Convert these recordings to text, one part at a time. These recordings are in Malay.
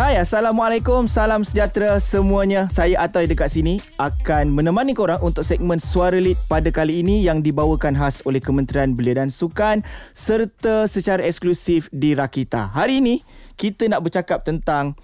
Hai, Assalamualaikum. Salam sejahtera semuanya. Saya Atoy dekat sini akan menemani korang untuk segmen Suara Lead pada kali ini yang dibawakan khas oleh Kementerian Belia dan Sukan serta secara eksklusif di Rakita. Hari ini, kita nak bercakap tentang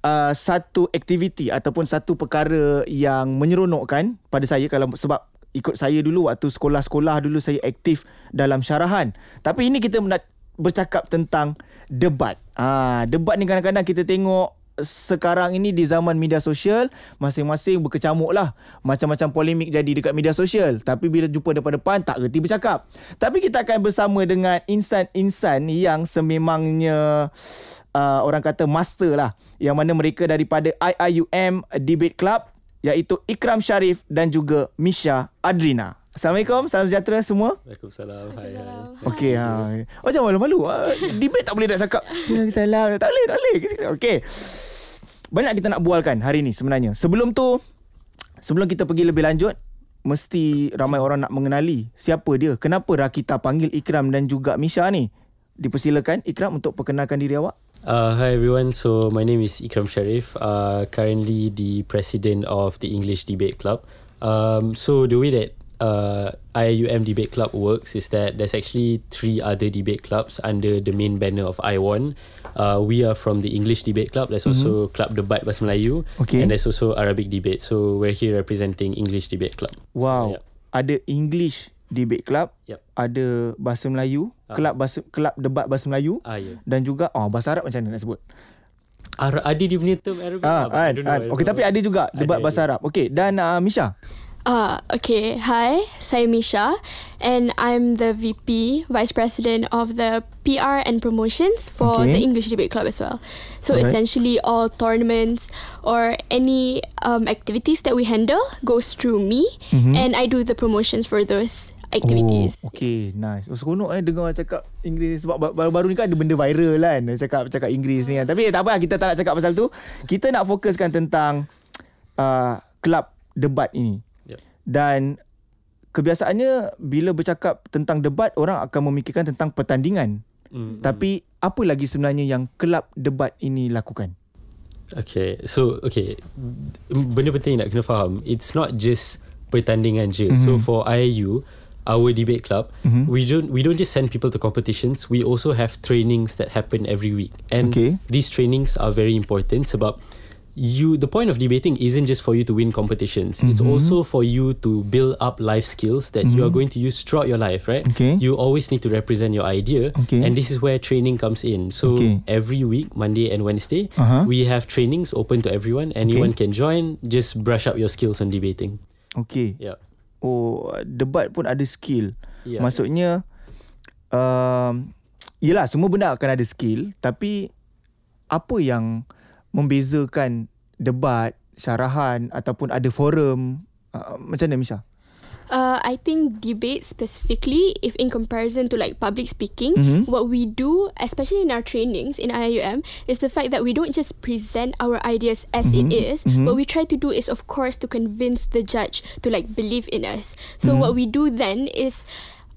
uh, satu aktiviti ataupun satu perkara yang menyeronokkan pada saya kalau sebab ikut saya dulu waktu sekolah-sekolah dulu saya aktif dalam syarahan. Tapi ini kita nak bercakap tentang debat. Ah, debat ni kadang-kadang kita tengok sekarang ini di zaman media sosial masing-masing berkecamuk lah. Macam-macam polemik jadi dekat media sosial. Tapi bila jumpa depan-depan tak reti bercakap. Tapi kita akan bersama dengan insan-insan yang sememangnya uh, orang kata master lah. Yang mana mereka daripada IIUM Debate Club iaitu Ikram Sharif dan juga Misha Adrina Assalamualaikum, salam sejahtera semua. Waalaikumsalam. Hai hai. Okey, ha. Oh, jangan malu-malu. Ha. Debate tak boleh nak cakap. Waalaikumsalam. Tak boleh, tak boleh. Okey. Banyak kita nak bualkan hari ni sebenarnya. Sebelum tu, sebelum kita pergi lebih lanjut, mesti ramai orang nak mengenali siapa dia. Kenapa Rakita panggil Ikram dan juga Misha ni? Dipersilakan Ikram untuk perkenalkan diri awak. Uh, hi everyone. So my name is Ikram Sharif. Uh, currently the president of the English Debate Club. Um, so the way that uh, IUM Debate Club works is that there's actually three other debate clubs under the main banner of IWON. Uh, we are from the English Debate Club. There's also mm-hmm. Club Debat Bahasa Melayu. Okay. And there's also Arabic Debate. So we're here representing English Debate Club. Wow. So, yeah. Ada English Debate Club. Yep. Ada Bahasa Melayu. Uh. Kelab bahasa kelab debat Bahasa Melayu. Ah, yeah. Dan juga oh bahasa Arab macam mana nak sebut? Ar- ada dia punya term Arabic. Ah, ah, ah, okay, tapi ada juga debat ada, bahasa. Arab. Okay, dan uh, Misha. Uh, okay, hi, saya Misha and I'm the VP, Vice President of the PR and Promotions for okay. the English Debate Club as well. So all essentially right. all tournaments or any um, activities that we handle goes through me mm-hmm. and I do the promotions for those activities. Oh, okay, nice. Oh, seronok eh dengar cakap Inggeris sebab baru-baru ni kan ada benda viral kan cakap cakap Inggeris ni kan. Tapi tak apa kita tak nak cakap pasal tu. Kita nak fokuskan tentang uh, kelab debat ini dan kebiasaannya bila bercakap tentang debat orang akan memikirkan tentang pertandingan mm. tapi apa lagi sebenarnya yang kelab debat ini lakukan okay so okay benda penting nak kena faham it's not just pertandingan je mm-hmm. so for IAU our debate club mm-hmm. we don't we don't just send people to competitions we also have trainings that happen every week and okay. these trainings are very important sebab you the point of debating isn't just for you to win competitions mm-hmm. it's also for you to build up life skills that mm-hmm. you are going to use throughout your life right okay. you always need to represent your idea okay. and this is where training comes in so okay. every week monday and wednesday uh-huh. we have trainings open to everyone anyone okay. can join just brush up your skills on debating okay yeah oh debat pun ada skill yeah, maksudnya um Yelah semua benda akan ada skill Tapi Apa yang membezakan debat, syarahan ataupun ada forum? Uh, macam mana Misha? Uh, I think debate specifically, if in comparison to like public speaking, mm-hmm. what we do, especially in our trainings in IUM, is the fact that we don't just present our ideas as mm-hmm. it is. Mm-hmm. What we try to do is, of course, to convince the judge to like believe in us. So mm-hmm. what we do then is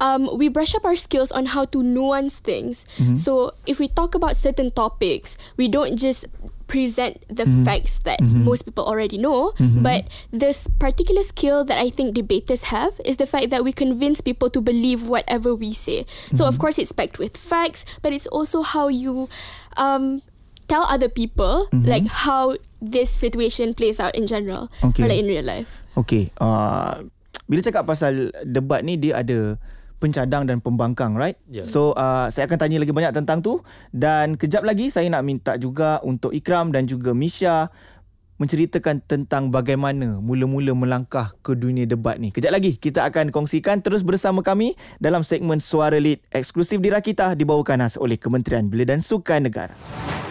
um, we brush up our skills on how to nuance things. Mm-hmm. So if we talk about certain topics, we don't just present the mm-hmm. facts that mm-hmm. most people already know. Mm-hmm. But this particular skill that I think debaters have is the fact that we convince people to believe whatever we say. So of Mm-hmm. course it's backed with facts, but it's also how you um, tell other people Mhm. like how this situation plays out in general Okay. or like in real life. Okay. Uh, bila cakap pasal debat ni dia ada pencadang dan pembangkang, right? Yeah. So, uh, saya akan tanya lagi banyak tentang tu dan kejap lagi saya nak minta juga untuk Ikram dan juga Misha menceritakan tentang bagaimana mula-mula melangkah ke dunia debat ni. Kejap lagi kita akan kongsikan terus bersama kami dalam segmen Suara Lead eksklusif di Rakita dibawakan khas oleh Kementerian Belia dan Sukan Negara.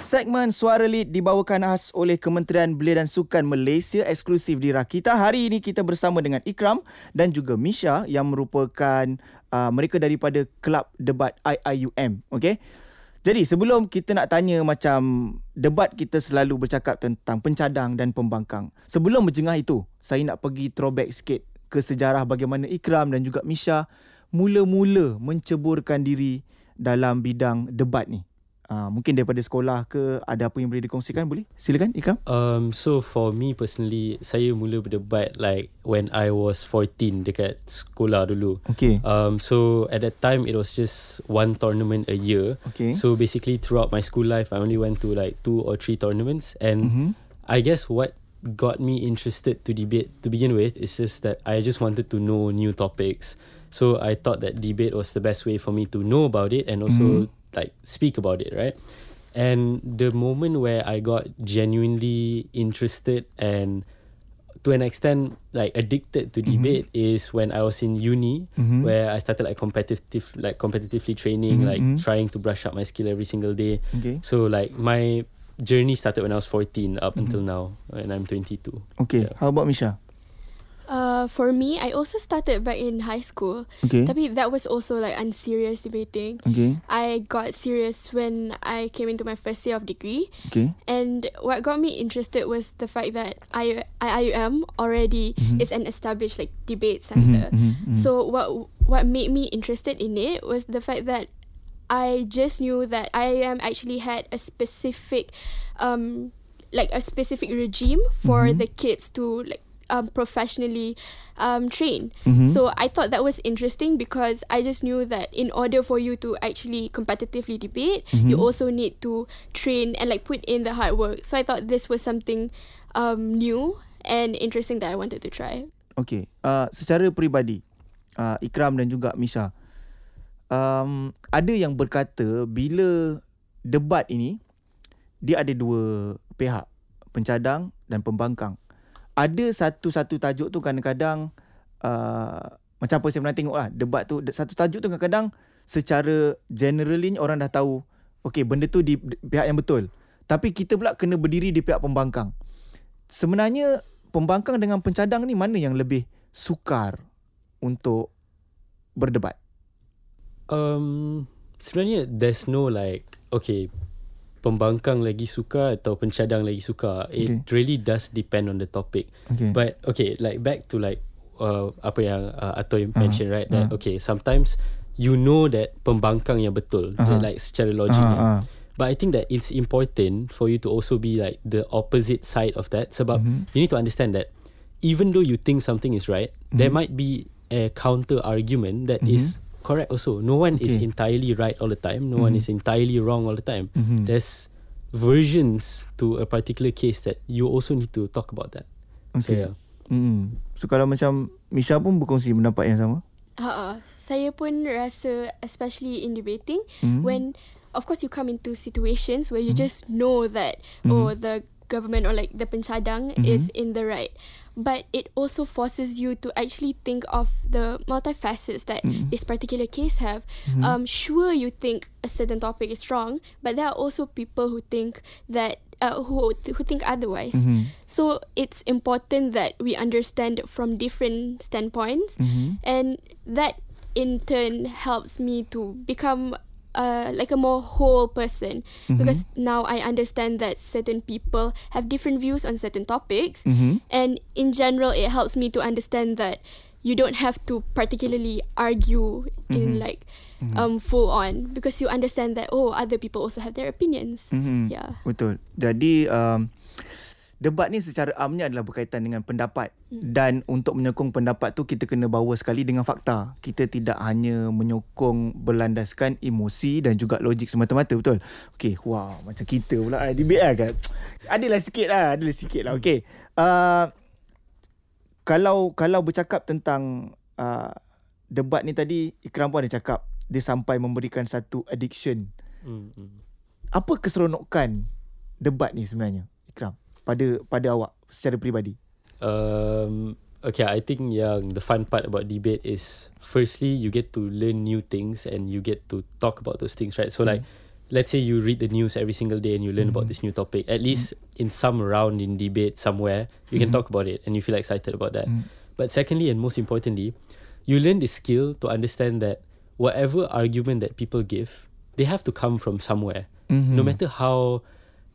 Segmen Suara Lead dibawakan khas oleh Kementerian Belia dan Sukan Malaysia eksklusif di Rakita. Hari ini kita bersama dengan Ikram dan juga Misha yang merupakan uh, mereka daripada Kelab Debat IIUM. Okay? Jadi sebelum kita nak tanya macam debat kita selalu bercakap tentang pencadang dan pembangkang. Sebelum berjengah itu, saya nak pergi throwback sikit ke sejarah bagaimana Ikram dan juga Misha mula-mula menceburkan diri dalam bidang debat ni. Uh, mungkin daripada sekolah ke ada apa yang boleh dikongsikan? Boleh? Silakan Ikram um so for me personally saya mula berdebat like when I was 14 dekat sekolah dulu. Okay. Um so at that time it was just one tournament a year. Okay. So basically throughout my school life I only went to like two or three tournaments. And mm-hmm. I guess what got me interested to debate to begin with is just that I just wanted to know new topics. So I thought that debate was the best way for me to know about it and also mm-hmm like speak about it, right? And the moment where I got genuinely interested and to an extent like addicted to mm-hmm. debate is when I was in uni mm-hmm. where I started like competitive like competitively training mm-hmm. like mm-hmm. trying to brush up my skill every single day. Okay. So like my journey started when I was 14 up mm-hmm. until now and I'm 22. Okay. Yeah. How about Misha? Uh, for me, I also started back in high school. Okay. Tapi that was also like unserious debating. Okay. I got serious when I came into my first year of degree. Okay. And what got me interested was the fact that I IUM already mm-hmm. is an established like debate center. Mm-hmm, mm-hmm, so what what made me interested in it was the fact that I just knew that IUM actually had a specific, um, like a specific regime for mm-hmm. the kids to like um, professionally um, trained. Mm-hmm. So I thought that was interesting because I just knew that in order for you to actually competitively debate, mm-hmm. you also need to train and like put in the hard work. So I thought this was something um, new and interesting that I wanted to try. Okay, uh, secara peribadi, uh, Ikram dan juga Misha, um, ada yang berkata bila debat ini dia ada dua pihak, pencadang dan pembangkang ada satu-satu tajuk tu kadang-kadang uh, macam apa saya pernah tengok lah debat tu. Satu tajuk tu kadang-kadang secara generally orang dah tahu okey benda tu di pihak yang betul. Tapi kita pula kena berdiri di pihak pembangkang. Sebenarnya pembangkang dengan pencadang ni mana yang lebih sukar untuk berdebat? Um sebenarnya there's no like okay pembangkang lagi suka atau pencadang lagi suka it okay. really does depend on the topic okay. but okay like back to like uh, apa yang uh, you uh-huh. mention right that uh-huh. okay sometimes you know that pembangkang yang betul uh-huh. like secara logik uh-huh. but i think that it's important for you to also be like the opposite side of that sebab uh-huh. you need to understand that even though you think something is right uh-huh. there might be a counter argument that uh-huh. is correct also. No one okay. is entirely right all the time. No mm-hmm. one is entirely wrong all the time. Mm-hmm. There's versions to a particular case that you also need to talk about that. Okay. So, yeah. Mm. So kalau macam Misha pun berkongsi pendapat yang sama? Ha, uh, saya pun rasa especially in debating mm. when of course you come into situations where you mm. just know that mm. oh the government or like the pencadang mm-hmm. is in the right but it also forces you to actually think of the multifacets that mm-hmm. this particular case have. Mm-hmm. Um, sure, you think a certain topic is wrong, but there are also people who think that uh, who who think otherwise. Mm-hmm. So it's important that we understand from different standpoints, mm-hmm. and that in turn helps me to become uh, like a more whole person mm-hmm. because now I understand that certain people have different views on certain topics, mm-hmm. and in general, it helps me to understand that you don't have to particularly argue mm-hmm. in like mm-hmm. um full on because you understand that oh other people also have their opinions. Mm-hmm. Yeah, betul. Jadi um, debat ni secara amnya adalah berkaitan dengan pendapat hmm. dan untuk menyokong pendapat tu kita kena bawa sekali dengan fakta. Kita tidak hanya menyokong berlandaskan emosi dan juga logik semata-mata betul. Okey, wow macam kita pula eh, debate lah kan. Adalah sikit lah, adalah sikit lah. Okey. Uh, kalau kalau bercakap tentang uh, debat ni tadi Ikram pun ada cakap dia sampai memberikan satu addiction. Hmm. hmm. Apa keseronokan debat ni sebenarnya Ikram? Pada pada awak secara peribadi? Um, okay, I think yang the fun part about debate is firstly you get to learn new things and you get to talk about those things, right? So mm. like, let's say you read the news every single day and you learn mm. about this new topic. At least mm. in some round in debate somewhere, you mm. can talk about it and you feel excited about that. Mm. But secondly and most importantly, you learn the skill to understand that whatever argument that people give, they have to come from somewhere. Mm-hmm. No matter how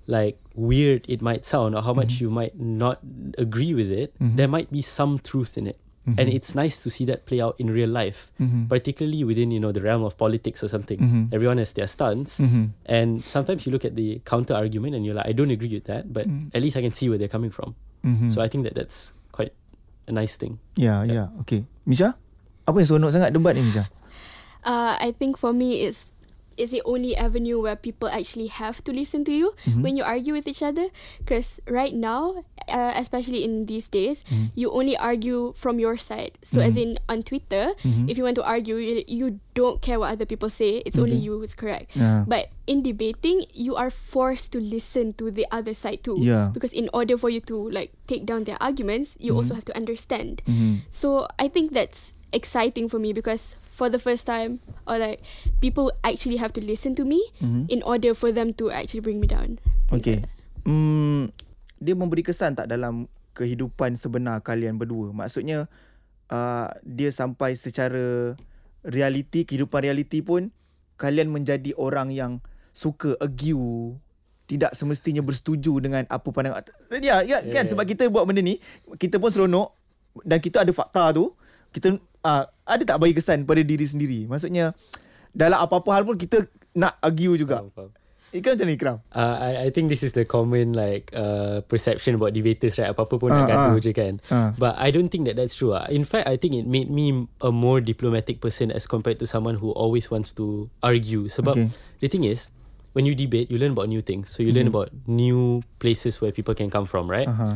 like weird it might sound or how much mm-hmm. you might not agree with it, mm-hmm. there might be some truth in it. Mm-hmm. And it's nice to see that play out in real life, mm-hmm. particularly within you know the realm of politics or something. Mm-hmm. Everyone has their stance, mm-hmm. and sometimes you look at the counter argument and you're like, I don't agree with that, but mm. at least I can see where they're coming from. Mm-hmm. So I think that that's quite a nice thing. Yeah, yeah, yeah. Okay, Misha, apa yang seronok sangat debat ni, Misha? Uh, I think for me it's is the only avenue where people actually have to listen to you mm-hmm. when you argue with each other. Because right now, uh, especially in these days, mm-hmm. you only argue from your side. So, mm-hmm. as in on Twitter, mm-hmm. if you want to argue, you, you don't care what other people say. It's only you who's correct. Yeah. But in debating, you are forced to listen to the other side too. Yeah. Because in order for you to like take down their arguments, you also mm-hmm. have to understand. Mm-hmm. So, I think that's exciting for me because for the first time or like people actually have to listen to me mm-hmm. in order for them to actually bring me down. Okay. Hmm, dia memberi kesan tak dalam kehidupan sebenar kalian berdua? Maksudnya uh, dia sampai secara realiti, kehidupan realiti pun kalian menjadi orang yang suka argue tidak semestinya bersetuju dengan apa pandangan. Ya, ya kan yeah. sebab kita buat benda ni, kita pun seronok dan kita ada fakta tu. Kita uh, ada tak bagi kesan pada diri sendiri? Maksudnya dalam apa-apa hal pun kita nak argue juga. Faham, faham. Ikram macam ni Ikram? Uh, I, I think this is the common like uh, perception about debaters right? Apa-apa pun uh, nak gaduh uh, je kan. Uh. But I don't think that that's true. Uh. In fact, I think it made me a more diplomatic person as compared to someone who always wants to argue. Sebab okay. the thing is, when you debate, you learn about new things. So you mm-hmm. learn about new places where people can come from, right? Uh-huh.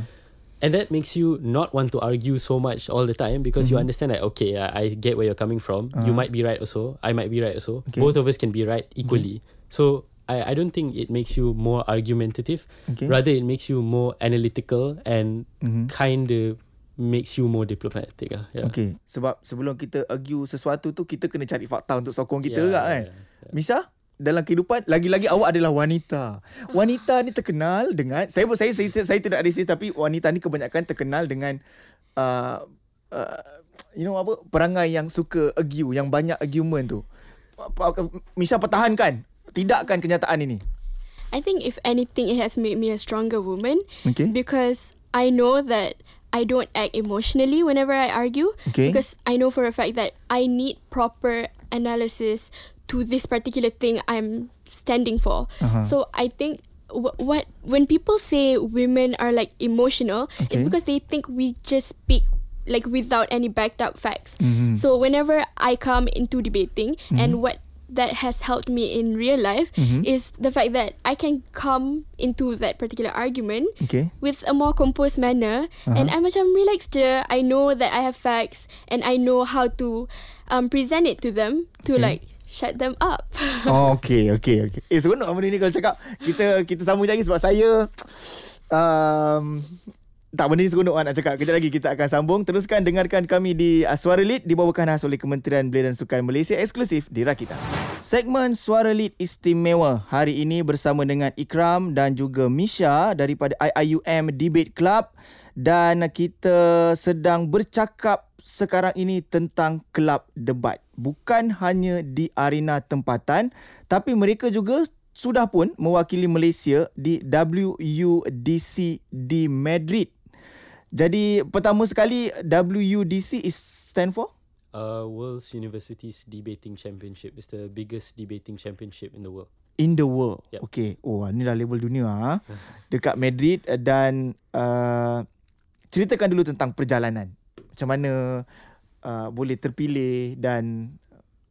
And that makes you not want to argue so much all the time because mm-hmm. you understand that okay, I, I get where you're coming from. Uh-huh. You might be right also. I might be right also. Okay. Both of us can be right equally. Okay. So I, I don't think it makes you more argumentative. Okay. Rather, it makes you more analytical and mm-hmm. kind of makes you more diplomatic. Uh. Yeah. Okay. Sebab sebelum kita argue sesuatu tu, kita kena cari fakta untuk sokong kita yeah, kan? Yeah, yeah. Misha? Dalam kehidupan lagi-lagi awak adalah wanita. Wanita ni terkenal dengan saya saya saya, saya, saya tidak racist tapi wanita ni kebanyakan terkenal dengan uh, uh, you know apa perangai yang suka argue yang banyak argument tu. Misha pertahankan tidakkan kenyataan ini. I think if anything it has made me a stronger woman okay. because I know that I don't act emotionally whenever I argue okay. because I know for a fact that I need proper analysis to this particular thing I'm standing for. Uh-huh. So I think w- what when people say women are like emotional, okay. it's because they think we just speak like without any backed up facts. Mm-hmm. So whenever I come into debating mm-hmm. and what that has helped me in real life mm-hmm. is the fact that I can come into that particular argument okay. with a more composed manner uh-huh. and I'm macam relaxed je. I know that I have facts and I know how to um, present it to them to okay. like shut them up. oh, okay, okay, okay. Eh, seronok benda ni kalau cakap. Kita kita sambung lagi sebab saya... Um, tak benda ni seronok nak cakap. Kejap lagi kita akan sambung. Teruskan dengarkan kami di uh, Suara Lead dibawakan khas oleh Kementerian Belia dan Sukan Malaysia eksklusif di Rakita. Segmen Suara Lead istimewa hari ini bersama dengan Ikram dan juga Misha daripada IIUM Debate Club dan kita sedang bercakap sekarang ini tentang kelab debat bukan hanya di arena tempatan tapi mereka juga sudah pun mewakili Malaysia di WUDC di Madrid. Jadi pertama sekali WUDC is stand for uh, World's Universities Debating Championship. It's the biggest debating championship in the world. In the world. Yep. Okay. Oh, ni dah level dunia ha. Dekat Madrid dan uh, ceritakan dulu tentang perjalanan. Macam mana uh, boleh terpilih dan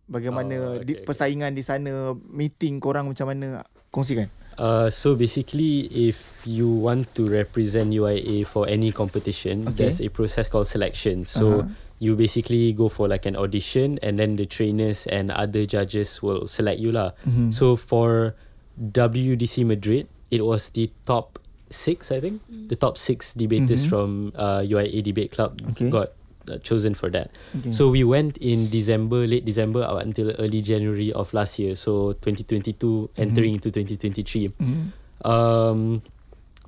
bagaimana oh, okay, di, persaingan okay. di sana meeting korang macam mana kongsikan uh, so basically if you want to represent UIA for any competition okay. there's a process called selection so uh-huh. you basically go for like an audition and then the trainers and other judges will select you lah mm-hmm. so for WDC Madrid it was the top six I think mm. the top six debaters mm-hmm. from uh, UIA debate club okay. got uh, chosen for that. Okay. So we went in December, late December up until early January of last year. So 2022 mm-hmm. entering into 2023. Mm-hmm. Um,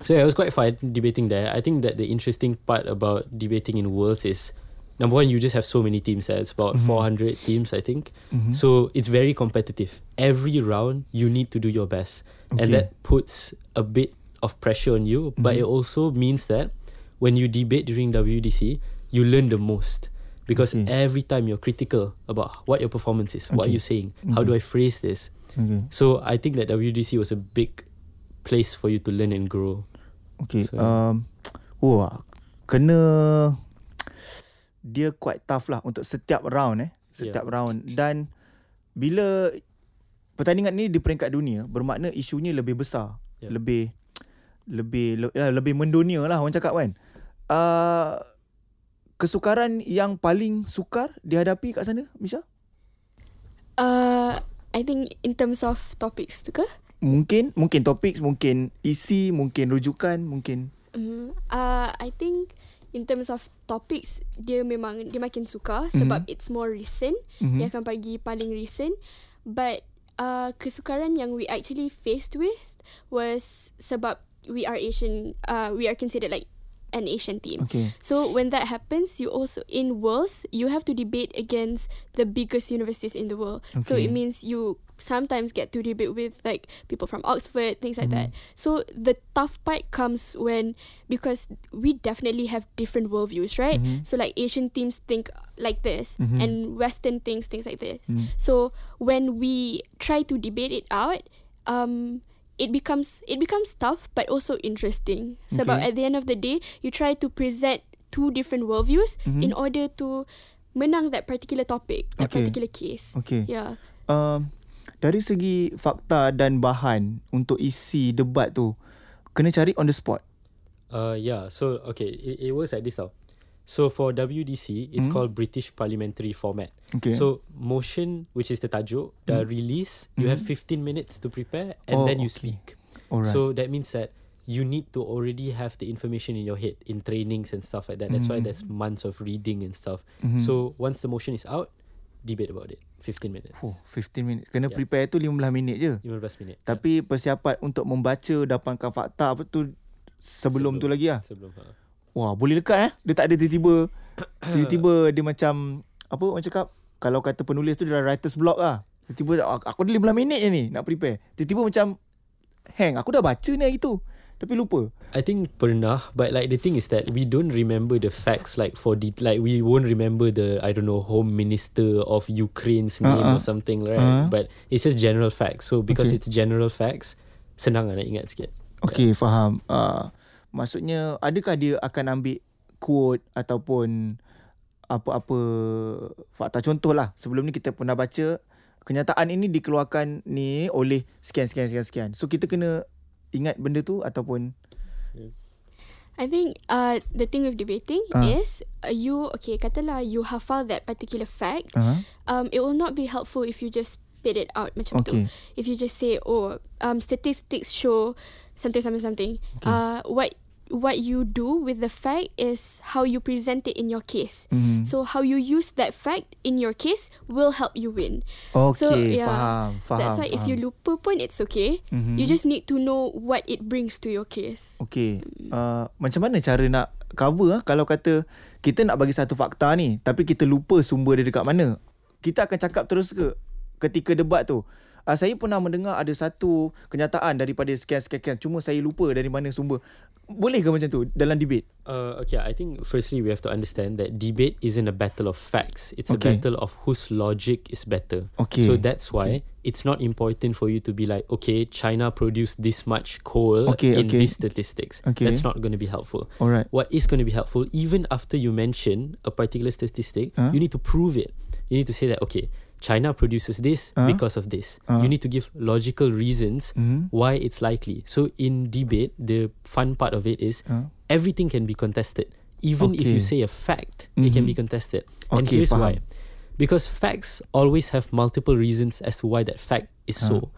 so yeah, it was quite fun debating there. I think that the interesting part about debating in Worlds is number one, you just have so many teams there. It's about mm-hmm. 400 teams, I think. Mm-hmm. So it's very competitive. Every round, you need to do your best. Okay. And that puts a bit of pressure on you. But mm-hmm. it also means that when you debate during WDC, you learn the most. because okay. every time you're critical about what your performance is, okay. what are you saying, okay. how do I phrase this. Okay. So I think that WDC was a big place for you to learn and grow. Okay. So, um, wah, kena dia quite tough lah untuk setiap round eh, setiap yeah. round dan bila pertandingan ni di peringkat dunia bermakna isunya lebih besar, yeah. lebih lebih le, ya, lebih mendunia lah orang cakap kan. Uh, kesukaran yang paling sukar dihadapi kat sana, Misha? Uh, I think in terms of topics tu ke? Mungkin, mungkin topik, mungkin isi, mungkin rujukan, mungkin. Uh, uh, I think in terms of topics, dia memang dia makin suka sebab mm-hmm. it's more recent. Mm-hmm. Dia akan bagi paling recent. But uh, kesukaran yang we actually faced with was sebab we are Asian, uh, we are considered like an Asian team. Okay. So when that happens, you also in worlds you have to debate against the biggest universities in the world. Okay. So it means you sometimes get to debate with like people from Oxford, things like mm-hmm. that. So the tough part comes when because we definitely have different worldviews, right? Mm-hmm. So like Asian teams think like this mm-hmm. and Western things things like this. Mm-hmm. So when we try to debate it out, um, it becomes it becomes tough but also interesting. Sebab okay. at the end of the day, you try to present two different worldviews mm-hmm. in order to menang that particular topic, that okay. particular case. Okay. Yeah. Um, dari segi fakta dan bahan untuk isi debat tu, kena cari on the spot. Uh, yeah. So okay, it, it works like this. Tau. So for WDC, it's mm. called British Parliamentary Format. Okay. So motion, which is the tajuk, the mm. release, you mm. have 15 minutes to prepare and oh, then you okay. speak. Alright. So that means that you need to already have the information in your head in trainings and stuff like that. That's mm. why there's months of reading and stuff. Mm-hmm. So once the motion is out, debate about it. 15 minutes. Oh, 15 minutes. Kena yeah. prepare tu 15 minit je. 15 minit. Tapi yeah. persiapan untuk membaca, dapatkan fakta apa tu sebelum, sebelum tu lagi lah. Sebelum. Ha. Wah boleh dekat eh? Dia tak ada tiba-tiba Tiba-tiba dia macam Apa orang cakap? Kalau kata penulis tu Dia writer's block lah. Tiba-tiba Aku dah 15 minit je ni Nak prepare. Tiba-tiba macam Hang aku dah baca ni hari tu. Tapi lupa. I think pernah But like the thing is that We don't remember the facts Like for the Like we won't remember the I don't know Home Minister of Ukraine's name uh-uh. Or something right? Uh-huh. But it's just general facts. So because okay. it's general facts Senang lah nak ingat sikit. Okay yeah. faham. Uh, Maksudnya adakah dia akan ambil quote ataupun apa-apa fakta contoh lah. Sebelum ni kita pernah baca kenyataan ini dikeluarkan ni oleh sekian sekian sekian sekian. So kita kena ingat benda tu ataupun I think uh, the thing with debating uh. is uh, you okay katalah you hafal that particular fact. Uh-huh. Um, it will not be helpful if you just spit it out macam okay. tu. If you just say oh um, statistics show something something something. Okay. Uh, what what you do with the fact is how you present it in your case. Mm-hmm. So how you use that fact in your case will help you win. Okay, so, yeah, faham, faham. That's why faham. if you lupa pun it's okay. Mm-hmm. You just need to know what it brings to your case. Okay. Mm. Uh, macam mana cara nak cover ah kalau kata kita nak bagi satu fakta ni tapi kita lupa sumber dia dekat mana? Kita akan cakap terus ke ketika debat tu? Uh, saya pernah mendengar ada satu kenyataan daripada sekian-sekian cuma saya lupa dari mana sumber. Boleh ke macam tu dalam debate? Uh, okay, I think firstly we have to understand that debate isn't a battle of facts. It's okay. a battle of whose logic is better. Okay. So that's why okay. it's not important for you to be like, okay, China produced this much coal okay, in okay. these statistics. Okay. That's not going to be helpful. All right. What is going to be helpful, even after you mention a particular statistic, huh? you need to prove it. You need to say that, okay, China produces this uh, because of this. Uh, you need to give logical reasons mm-hmm. why it's likely. So in debate, the fun part of it is uh, everything can be contested. Even okay. if you say a fact, mm-hmm. it can be mm-hmm. contested. Okay, and here's faham. why. Because facts always have multiple reasons as to why that fact is so.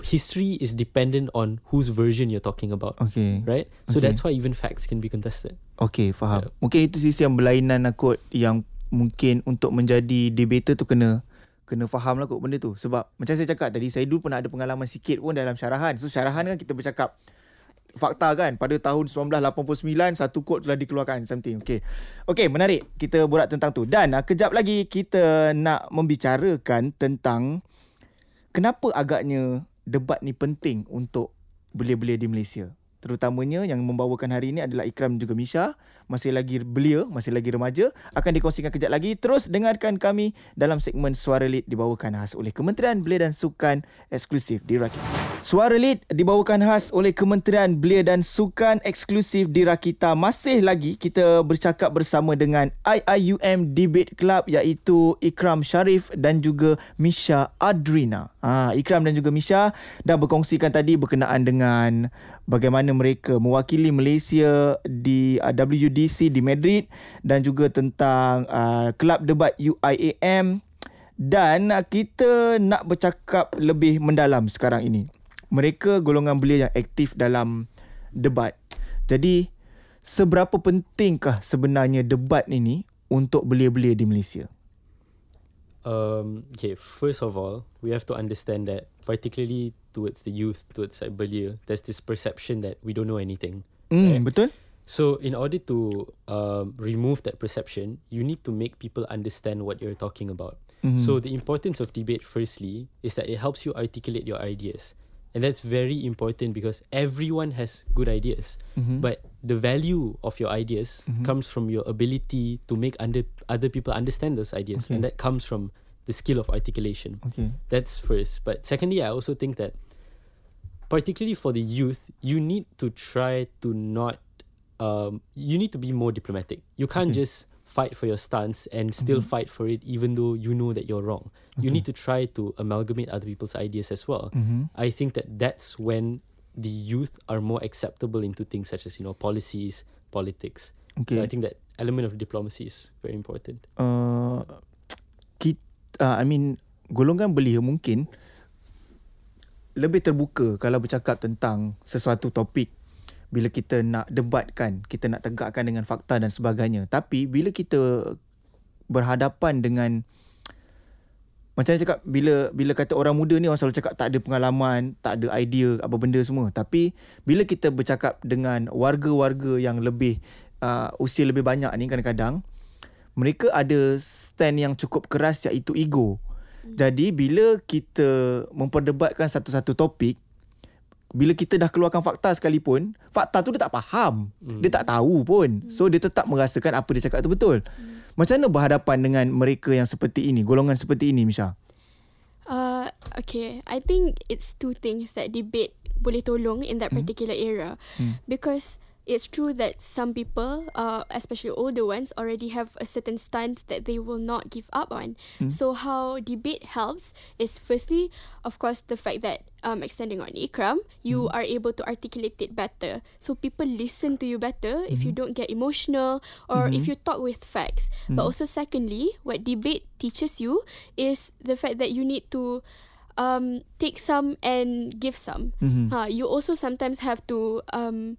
History is dependent on whose version you're talking about. Okay. Right? So okay. that's why even facts can be contested. Okay, faham. Yeah. Mungkin itu sisi yang berlainan aku yang mungkin untuk menjadi debater tu kena kena faham lah kot benda tu. Sebab macam saya cakap tadi saya dulu pernah ada pengalaman sikit pun dalam syarahan. So syarahan kan kita bercakap fakta kan pada tahun 1989 satu kod telah dikeluarkan something. Okey okey menarik. Kita borak tentang tu. Dan uh, kejap lagi kita nak membicarakan tentang kenapa agaknya debat ni penting untuk belia-belia di Malaysia terutamanya yang membawakan hari ini adalah Ikram juga Misha. Masih lagi belia masih lagi remaja akan dikongsikan kejap lagi. Terus dengarkan kami dalam segmen Suara Lead dibawakan khas oleh Kementerian Belia dan Sukan eksklusif di Rakita Suara Lead dibawakan khas oleh Kementerian Belia dan Sukan eksklusif di Rakita. Masih lagi kita bercakap bersama dengan IIUM Debate Club iaitu Ikram Sharif dan juga Misha Adrina. Ha, Ikram dan juga Misha dah berkongsikan tadi berkenaan dengan bagaimana mereka mewakili Malaysia di uh, WDC di Madrid dan juga tentang uh, kelab debat UIAM dan uh, kita nak bercakap lebih mendalam sekarang ini mereka golongan belia yang aktif dalam debat. Jadi seberapa pentingkah sebenarnya debat ini untuk belia-belia di Malaysia? Um, okay, first of all, we have to understand that particularly towards the youth, towards like belia, there's this perception that we don't know anything. Mm, right? Betul. So in order to um, remove that perception, you need to make people understand what you're talking about. Mm-hmm. So the importance of debate, firstly, is that it helps you articulate your ideas. And that's very important because everyone has good ideas. Mm-hmm. But the value of your ideas mm-hmm. comes from your ability to make under, other people understand those ideas. Okay. And that comes from the skill of articulation. Okay. That's first. But secondly, I also think that particularly for the youth, you need to try to not um, you need to be more diplomatic. You can't okay. just fight for your stance and still mm-hmm. fight for it even though you know that you're wrong. Okay. You need to try to amalgamate other people's ideas as well. Mm-hmm. I think that that's when the youth are more acceptable into things such as you know policies, politics. Okay. So I think that element of diplomacy is very important. Uh, kit, uh, I mean, golongan belia mungkin lebih terbuka kalau bercakap tentang sesuatu topik bila kita nak debatkan, kita nak tegakkan dengan fakta dan sebagainya. Tapi bila kita berhadapan dengan macam mana cakap bila bila kata orang muda ni orang selalu cakap tak ada pengalaman, tak ada idea apa benda semua. Tapi bila kita bercakap dengan warga-warga yang lebih uh, usia lebih banyak ni kadang-kadang mereka ada stand yang cukup keras iaitu ego. Hmm. Jadi bila kita memperdebatkan satu-satu topik bila kita dah keluarkan fakta sekalipun fakta tu dia tak faham hmm. dia tak tahu pun so dia tetap merasakan apa dia cakap tu betul hmm. macam mana berhadapan dengan mereka yang seperti ini golongan seperti ini Misha uh, okay I think it's two things that debate boleh tolong in that hmm. particular hmm. era hmm. because it's true that some people, uh, especially older ones, already have a certain stance that they will not give up on. Mm. So how debate helps is firstly, of course, the fact that um, extending on Ikram, you mm. are able to articulate it better. So people listen to you better mm. if you hmm. don't get emotional or mm-hmm. if you talk with facts. But also secondly, what debate teaches you is the fact that you need to um, take some and give some. Mm-hmm. Uh, you also sometimes have to um,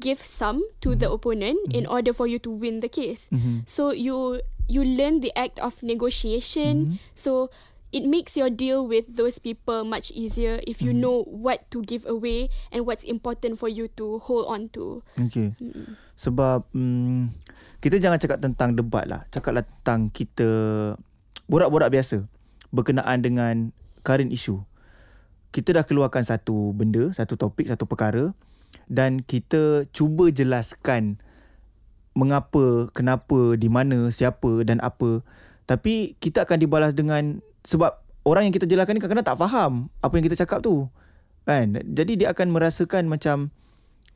give some to mm-hmm. the opponent mm-hmm. in order for you to win the case. Mm-hmm. So you you learn the act of negotiation. Mm-hmm. So it makes your deal with those people much easier if you mm-hmm. know what to give away and what's important for you to hold on to. Okay. Mm-hmm. Sebab mm, kita jangan cakap tentang debat lah. Cakaplah tentang kita borak-borak biasa berkenaan dengan current issue. Kita dah keluarkan satu benda, satu topik, satu perkara dan kita cuba jelaskan mengapa, kenapa, di mana, siapa dan apa. Tapi kita akan dibalas dengan sebab orang yang kita jelaskan ni kadang-kadang tak faham apa yang kita cakap tu. Kan? Jadi dia akan merasakan macam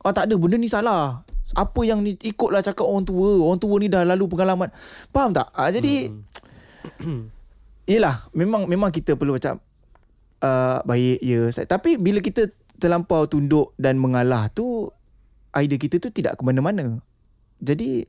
oh tak ada benda ni salah. Apa yang ni ikutlah cakap orang tua. Orang tua ni dah lalu pengalaman. Faham tak? Ha, jadi hmm. Yelah memang memang kita perlu macam uh, baik ya. Tapi bila kita terlampau tunduk dan mengalah tu idea kita tu tidak ke mana-mana. Jadi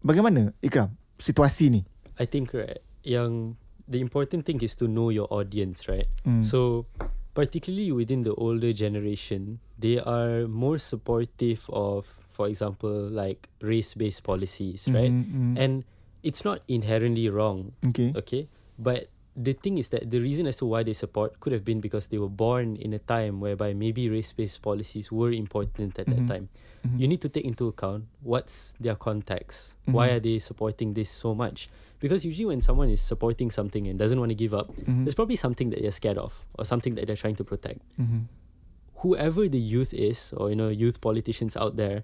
bagaimana Ikram situasi ni? I think right yang the important thing is to know your audience, right? Mm. So particularly within the older generation, they are more supportive of for example like race-based policies, right? Mm-hmm. And it's not inherently wrong. Okay. Okay? But the thing is that the reason as to why they support could have been because they were born in a time whereby maybe race-based policies were important at mm-hmm. that time. Mm-hmm. You need to take into account what's their context. Mm-hmm. Why are they supporting this so much? Because usually when someone is supporting something and doesn't want to give up, mm-hmm. there's probably something that they're scared of or something that they're trying to protect. Mm-hmm. whoever the youth is or you know youth politicians out there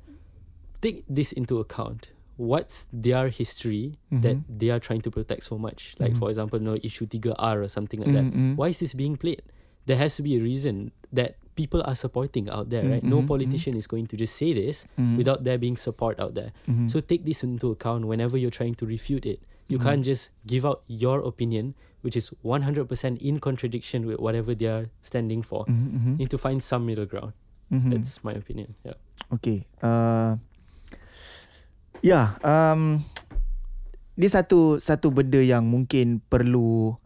take this into account what's their history mm-hmm. that they are trying to protect so much? Like mm-hmm. for example you know issue 3R or something like mm-hmm. that why is this being played? There has to be a reason that people are supporting out there right? No politician is going to just say this without there being support out there. So take this into account whenever you're trying to refute it. You can't just give out your opinion which is 100% in contradiction with whatever they are standing for mm-hmm. need to find some middle ground. Mm-hmm. that's my opinion yeah. Okay uh Ya, um, dia satu satu benda yang mungkin perlu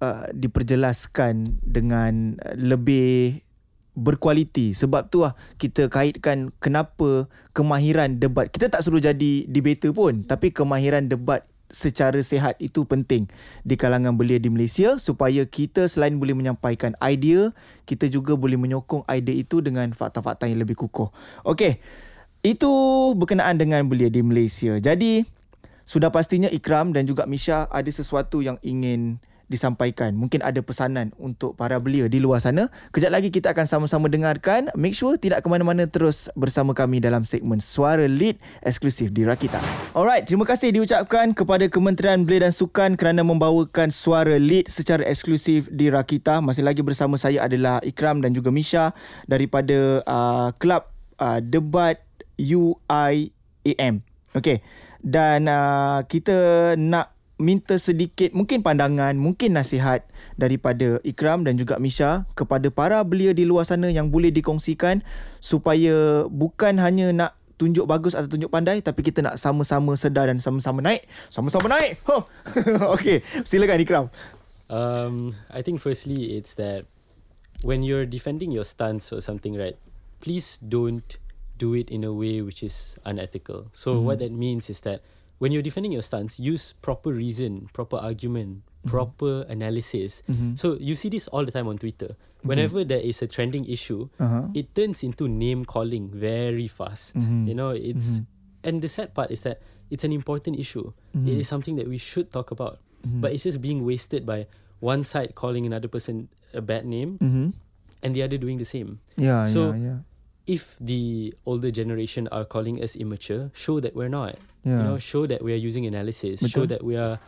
uh, diperjelaskan dengan lebih berkualiti. Sebab tu lah kita kaitkan kenapa kemahiran debat. Kita tak suruh jadi debater pun. Tapi kemahiran debat secara sehat itu penting di kalangan belia di Malaysia supaya kita selain boleh menyampaikan idea, kita juga boleh menyokong idea itu dengan fakta-fakta yang lebih kukuh. Okey. Itu berkenaan dengan belia di Malaysia. Jadi, sudah pastinya Ikram dan juga Misha ada sesuatu yang ingin disampaikan. Mungkin ada pesanan untuk para belia di luar sana. Kejap lagi kita akan sama-sama dengarkan. Make sure tidak ke mana-mana terus bersama kami dalam segmen Suara Lead eksklusif di Rakita. Alright, terima kasih diucapkan kepada Kementerian Belia dan Sukan kerana membawakan Suara Lead secara eksklusif di Rakita. Masih lagi bersama saya adalah Ikram dan juga Misha daripada uh, Kelab uh, Debat UIAM. Okey. Dan uh, kita nak minta sedikit mungkin pandangan, mungkin nasihat daripada Ikram dan juga Misha kepada para belia di luar sana yang boleh dikongsikan supaya bukan hanya nak tunjuk bagus atau tunjuk pandai tapi kita nak sama-sama sedar dan sama-sama naik. Sama-sama naik. Huh. okay, silakan Ikram. Um, I think firstly it's that when you're defending your stance or something, right? Please don't do it in a way which is unethical. So mm-hmm. what that means is that when you're defending your stance, use proper reason, proper argument, mm-hmm. proper analysis. Mm-hmm. So you see this all the time on Twitter. Whenever there is a trending issue, uh-huh. it turns into name calling very fast. Mm-hmm. You know, it's mm-hmm. and the sad part is that it's an important issue. Mm-hmm. It is something that we should talk about. But it's just being wasted by one side calling another person a bad name and the other doing the same. Yeah, so yeah, yeah if the older generation are calling us immature, show that we're not. Yeah. You know, show that we are using analysis. Betul. Show that we are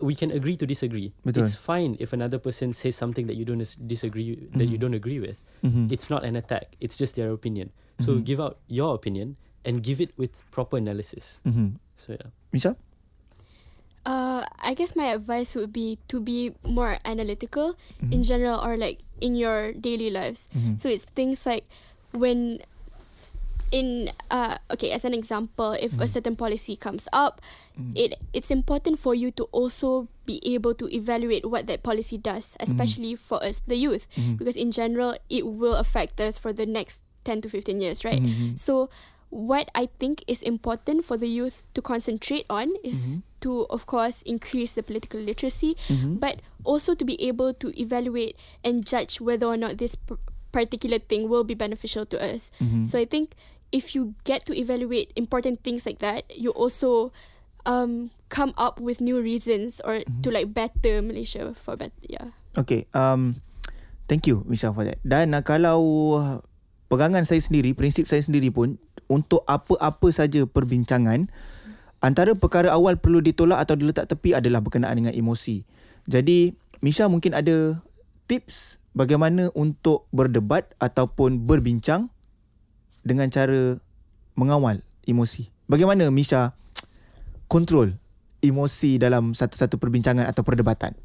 we can agree to disagree. Betul. It's fine if another person says something that you don't disagree mm-hmm. that you mm-hmm. don't agree with. Mm-hmm. It's not an attack. It's just their opinion. So mm-hmm. give out your opinion and give it with proper analysis. Mm-hmm. So yeah. Misha? Uh, I guess my advice would be to be more analytical mm-hmm. in general or like in your daily lives. Mm-hmm. So it's things like when in uh okay as an example if mm. a certain policy comes up mm. it it's important for you to also be able to evaluate what that policy does especially mm. for us the youth mm. because in general it will affect us for the next 10 to 15 years right mm-hmm. so what i think is important for the youth to concentrate on is mm-hmm. to of course increase the political literacy mm-hmm. but also to be able to evaluate and judge whether or not this pr- particular thing will be beneficial to us. Mm-hmm. So I think if you get to evaluate important things like that, you also um, come up with new reasons or mm-hmm. to like better Malaysia for better. Yeah. Okay. Um, thank you, Misha, for that. Dan uh, kalau pegangan saya sendiri, prinsip saya sendiri pun untuk apa-apa saja perbincangan, antara perkara awal perlu ditolak atau diletak tepi adalah berkenaan dengan emosi. Jadi, Misha mungkin ada tips bagaimana untuk berdebat ataupun berbincang dengan cara mengawal emosi. Bagaimana Misha kontrol emosi dalam satu-satu perbincangan atau perdebatan?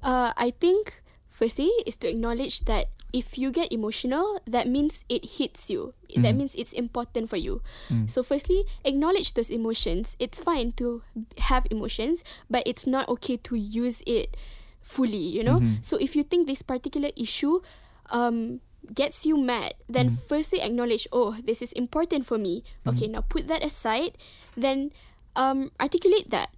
Uh, I think firstly is to acknowledge that if you get emotional, that means it hits you. Mm. That means it's important for you. Mm. So firstly, acknowledge those emotions. It's fine to have emotions, but it's not okay to use it fully you know mm-hmm. so if you think this particular issue um gets you mad then mm. firstly acknowledge oh this is important for me mm. okay now put that aside then um articulate that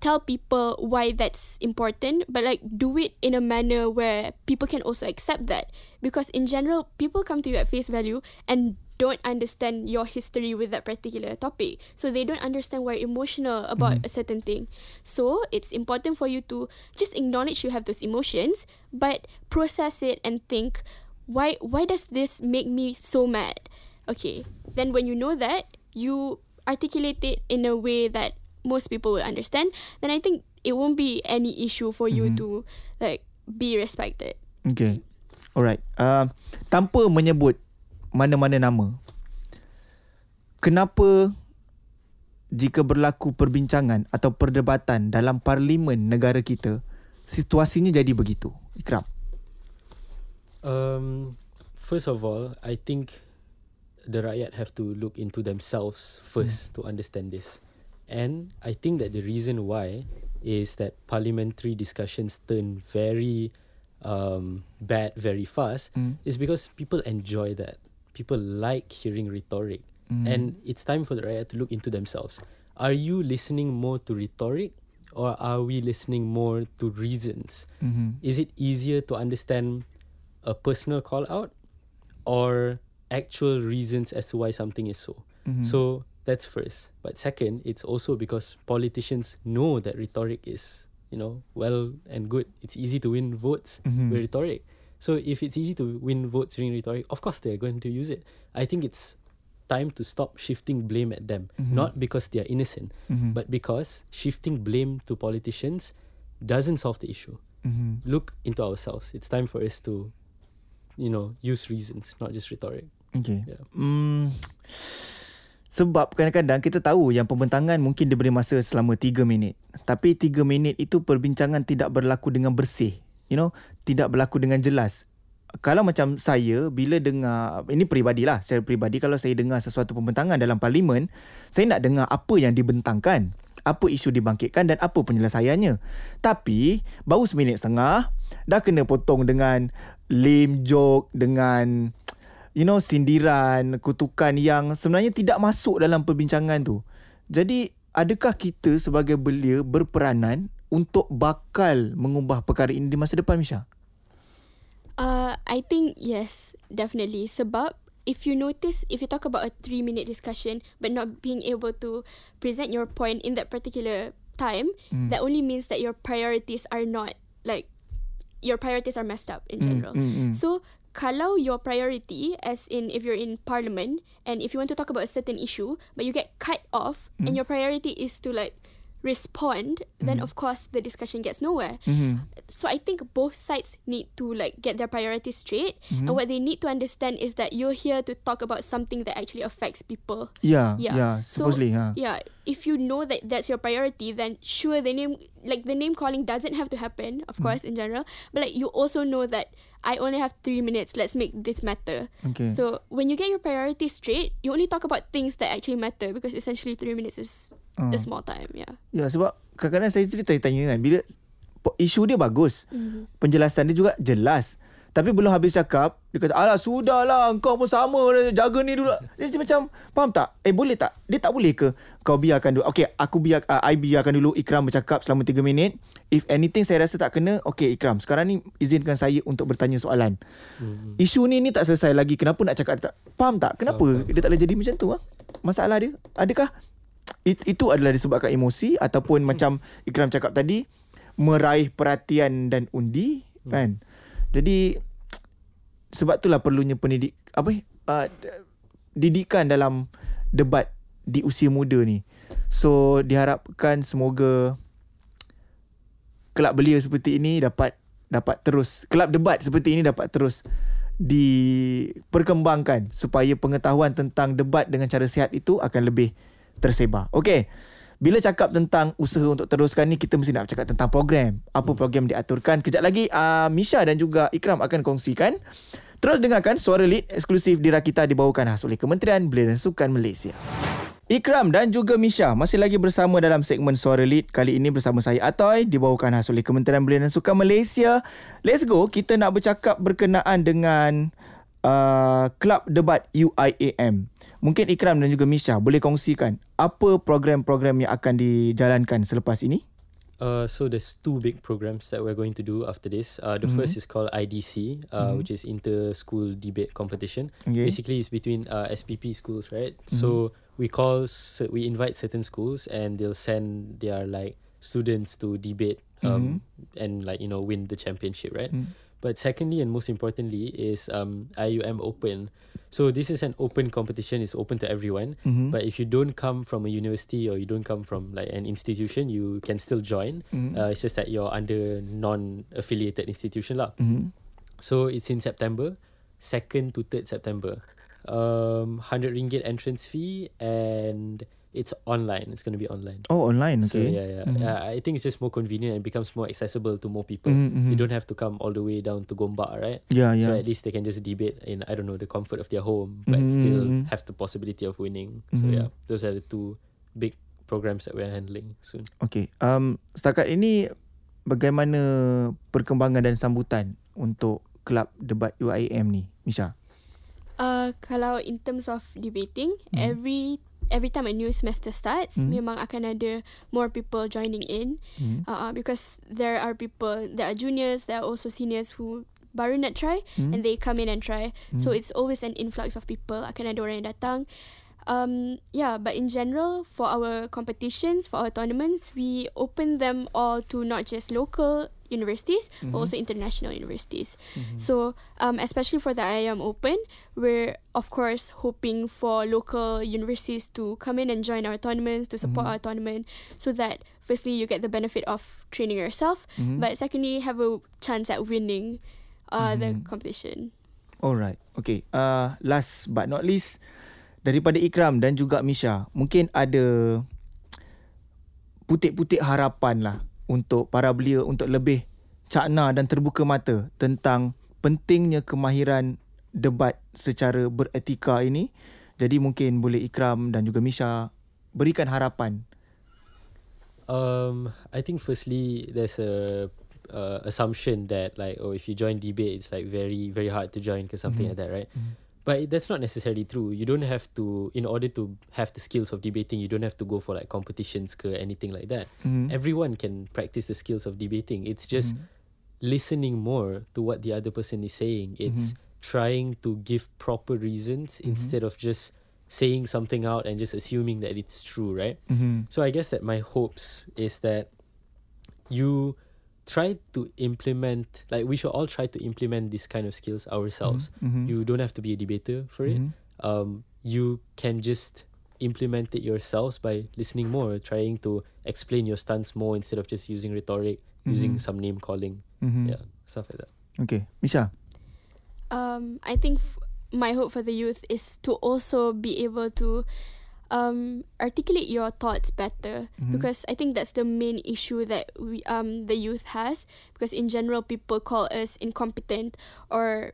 tell people why that's important but like do it in a manner where people can also accept that because in general people come to you at face value and don't understand your history with that particular topic. So they don't understand why you're emotional about mm-hmm. a certain thing. So it's important for you to just acknowledge you have those emotions, but process it and think why why does this make me so mad? Okay, then when you know that, you articulate it in a way that most people will understand, then I think it won't be any issue for you mm-hmm. to like be respected. Okay. Alright. Uh, tanpa menyebut mana-mana nama. Kenapa jika berlaku perbincangan atau perdebatan dalam parlimen negara kita, situasinya jadi begitu? Ikram. Um, first of all, I think the rakyat have to look into themselves first mm. to understand this. And I think that the reason why is that parliamentary discussions turn very um, bad very fast mm. is because people enjoy that. People like hearing rhetoric. Mm. And it's time for the rakyat to look into themselves. Are you listening more to rhetoric or are we listening more to reasons? Mm-hmm. Is it easier to understand a personal call out or actual reasons as to why something is so. Mm-hmm. So that's first. But second, it's also because politicians know that rhetoric is, you know, well and good. It's easy to win votes mm-hmm. with rhetoric. So if it's easy to win votes during rhetoric, of course they're going to use it. I think it's time to stop shifting blame at them, mm-hmm. not because they are innocent, mm-hmm. but because shifting blame to politicians doesn't solve the issue. Mm-hmm. Look into ourselves. It's time for us to, you know, use reasons, not just rhetoric. Okay. Yeah. Hmm, sebab kadang-kadang kita tahu yang pembentangan mungkin diberi masa selama 3 minit. Tapi 3 minit itu perbincangan tidak berlaku dengan bersih. You know, tidak berlaku dengan jelas. Kalau macam saya, bila dengar, ini peribadilah, secara peribadi, kalau saya dengar sesuatu pembentangan dalam parlimen, saya nak dengar apa yang dibentangkan. Apa isu dibangkitkan dan apa penyelesaiannya. Tapi, baru seminit setengah, dah kena potong dengan lame joke, dengan you know sindiran, kutukan yang sebenarnya tidak masuk dalam perbincangan tu. Jadi adakah kita sebagai belia berperanan untuk bakal mengubah perkara ini di masa depan Misha? Uh, I think yes, definitely. Sebab if you notice, if you talk about a three minute discussion but not being able to present your point in that particular time, mm. that only means that your priorities are not like your priorities are messed up in hmm, general. Mm, mm, mm. So kalau your priority as in if you're in parliament and if you want to talk about a certain issue but you get cut off mm. and your priority is to like respond mm. then of course the discussion gets nowhere mm-hmm. so i think both sides need to like get their priorities straight mm-hmm. and what they need to understand is that you're here to talk about something that actually affects people yeah yeah, yeah supposedly so, huh? yeah if you know that that's your priority then sure the name like the name calling doesn't have to happen of mm. course in general but like you also know that I only have three minutes. Let's make this matter. Okay. So when you get your priorities straight, you only talk about things that actually matter because essentially three minutes is uh. a small time. Yeah. Ya, sebab kadang-kadang saya cerita tanya kan, bila isu dia bagus, mm-hmm. penjelasan dia juga jelas. Tapi belum habis cakap Dia kata Alah sudahlah Kau pun sama Jaga ni dulu. Dia macam Faham tak? Eh boleh tak? Dia tak boleh ke Kau biarkan dulu? Okay aku biar uh, I biarkan dulu Ikram bercakap Selama 3 minit. If anything saya rasa tak kena Okay Ikram Sekarang ni Izinkan saya Untuk bertanya soalan. Hmm. Isu ni ni tak selesai lagi. Kenapa nak cakap tak? Faham tak? Kenapa oh, Dia tak boleh jadi macam tu ha? Masalah dia. Adakah It, Itu adalah disebabkan emosi Ataupun hmm. macam Ikram cakap tadi Meraih perhatian dan undi hmm. Kan? Jadi sebab itulah perlunya pendidik apa uh, didikan dalam debat di usia muda ni. So diharapkan semoga kelab belia seperti ini dapat dapat terus kelab debat seperti ini dapat terus diperkembangkan supaya pengetahuan tentang debat dengan cara sihat itu akan lebih tersebar. Okey. Bila cakap tentang usaha untuk teruskan ni kita mesti nak cakap tentang program. Apa hmm. program diaturkan? Kejap lagi uh, Misha dan juga Ikram akan kongsikan. Terus dengarkan suara lead eksklusif di Rakita dibawakan khas oleh Kementerian Belia dan Sukan Malaysia. Ikram dan juga Misha masih lagi bersama dalam segmen Suara Lead. Kali ini bersama saya Atoy dibawakan khas oleh Kementerian Belia dan Sukan Malaysia. Let's go. Kita nak bercakap berkenaan dengan uh, Kelab Debat UIAM. Mungkin Ikram dan juga Misha boleh kongsikan apa program-program yang akan dijalankan selepas ini? Uh, so there's two big programs that we're going to do after this. Uh, the mm-hmm. first is called IDC, uh, mm-hmm. which is Inter School Debate Competition. Okay. Basically, it's between uh, SPP schools, right? Mm-hmm. So we call, we invite certain schools, and they'll send their like students to debate um, mm-hmm. and like you know win the championship, right? Mm-hmm. But secondly and most importantly is um, IUM Open. So this is an open competition. It's open to everyone. Mm-hmm. But if you don't come from a university or you don't come from like an institution, you can still join. Mm-hmm. Uh, it's just that you're under non-affiliated institution lah. Mm-hmm. So it's in September, second to third September. Um, hundred ringgit entrance fee and it's online. It's going to be online. Oh, online. Okay. So yeah, yeah. Mm-hmm. Uh, I think it's just more convenient and becomes more accessible to more people. Mm-hmm. They don't have to come all the way down to Gombak, right? Yeah, yeah. So at least they can just debate in I don't know the comfort of their home, but mm-hmm. still have the possibility of winning. Mm-hmm. So yeah, those are the two big programs that we're handling soon. Okay. Um, setakat ini bagaimana perkembangan dan sambutan untuk kelab debat UIM ni, Misha? Uh, kalau in terms of debating, mm. every every time a new semester starts, mm. memang akan ada more people joining in. Mm. Uh, because there are people, there are juniors, there are also seniors who baru nak try mm. and they come in and try. Mm. So it's always an influx of people. Akan ada orang yang datang. Um, yeah, but in general, for our competitions, for our tournaments, we open them all to not just local universities, mm-hmm. but also international universities. Mm-hmm. So, um, especially for the IIM Open, we're of course hoping for local universities to come in and join our tournaments to support mm-hmm. our tournament, so that firstly you get the benefit of training yourself, mm-hmm. but secondly have a chance at winning uh, mm-hmm. the competition. Alright, okay. Uh, last but not least, daripada Ikram dan juga Misha, mungkin ada putik-putik harapan lah untuk para belia untuk lebih cakna dan terbuka mata tentang pentingnya kemahiran debat secara beretika ini. Jadi mungkin boleh Ikram dan juga Misha berikan harapan. Um, I think firstly there's a uh, assumption that like oh if you join debate it's like very very hard to join because something mm-hmm. like that right. Mm-hmm. But that's not necessarily true. You don't have to, in order to have the skills of debating, you don't have to go for like competitions or anything like that. Mm-hmm. Everyone can practice the skills of debating. It's just mm-hmm. listening more to what the other person is saying. It's mm-hmm. trying to give proper reasons mm-hmm. instead of just saying something out and just assuming that it's true, right? Mm-hmm. So I guess that my hopes is that you try to implement like we should all try to implement these kind of skills ourselves mm-hmm. mm-hmm. you don't have to be a debater for mm-hmm. it um, you can just implement it yourselves by listening more trying to explain your stance more instead of just using rhetoric mm-hmm. using some name calling mm-hmm. yeah stuff like that okay misha um, i think f- my hope for the youth is to also be able to um, articulate your thoughts better mm-hmm. because I think that's the main issue that we um the youth has because in general people call us incompetent or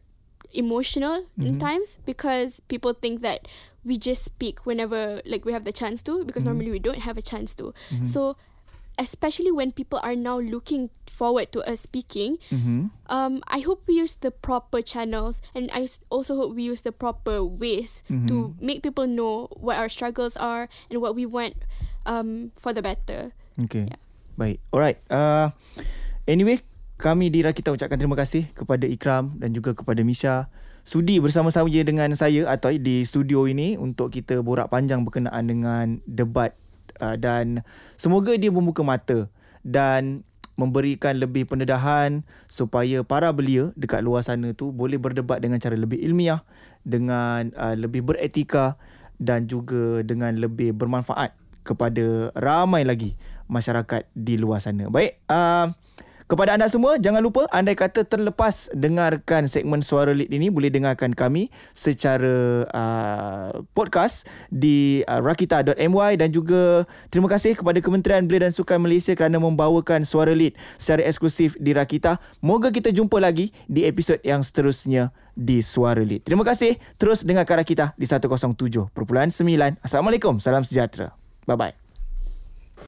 emotional mm-hmm. in times because people think that we just speak whenever like we have the chance to because mm-hmm. normally we don't have a chance to mm-hmm. so especially when people are now looking forward to us speaking, mm-hmm. um, I hope we use the proper channels and I also hope we use the proper ways mm-hmm. to make people know what our struggles are and what we want um, for the better. Okay. Yeah. Baik. Alright. Uh, anyway, kami di Rakita ucapkan terima kasih kepada Ikram dan juga kepada Misha sudi bersama-sama dengan saya atau di studio ini untuk kita borak panjang berkenaan dengan debat uh, dan semoga dia membuka mata dan memberikan lebih pendedahan supaya para belia dekat luar sana tu boleh berdebat dengan cara lebih ilmiah dengan uh, lebih beretika dan juga dengan lebih bermanfaat kepada ramai lagi masyarakat di luar sana. Baik, uh, kepada anda semua, jangan lupa anda kata terlepas dengarkan segmen Suara Lead ini, boleh dengarkan kami secara uh, podcast di uh, rakita.my dan juga terima kasih kepada Kementerian Belia dan Sukan Malaysia kerana membawakan Suara Lead secara eksklusif di Rakita. Moga kita jumpa lagi di episod yang seterusnya di Suara Lead. Terima kasih. Terus dengarkan Rakita di 107.9. Assalamualaikum. Salam sejahtera. Bye-bye.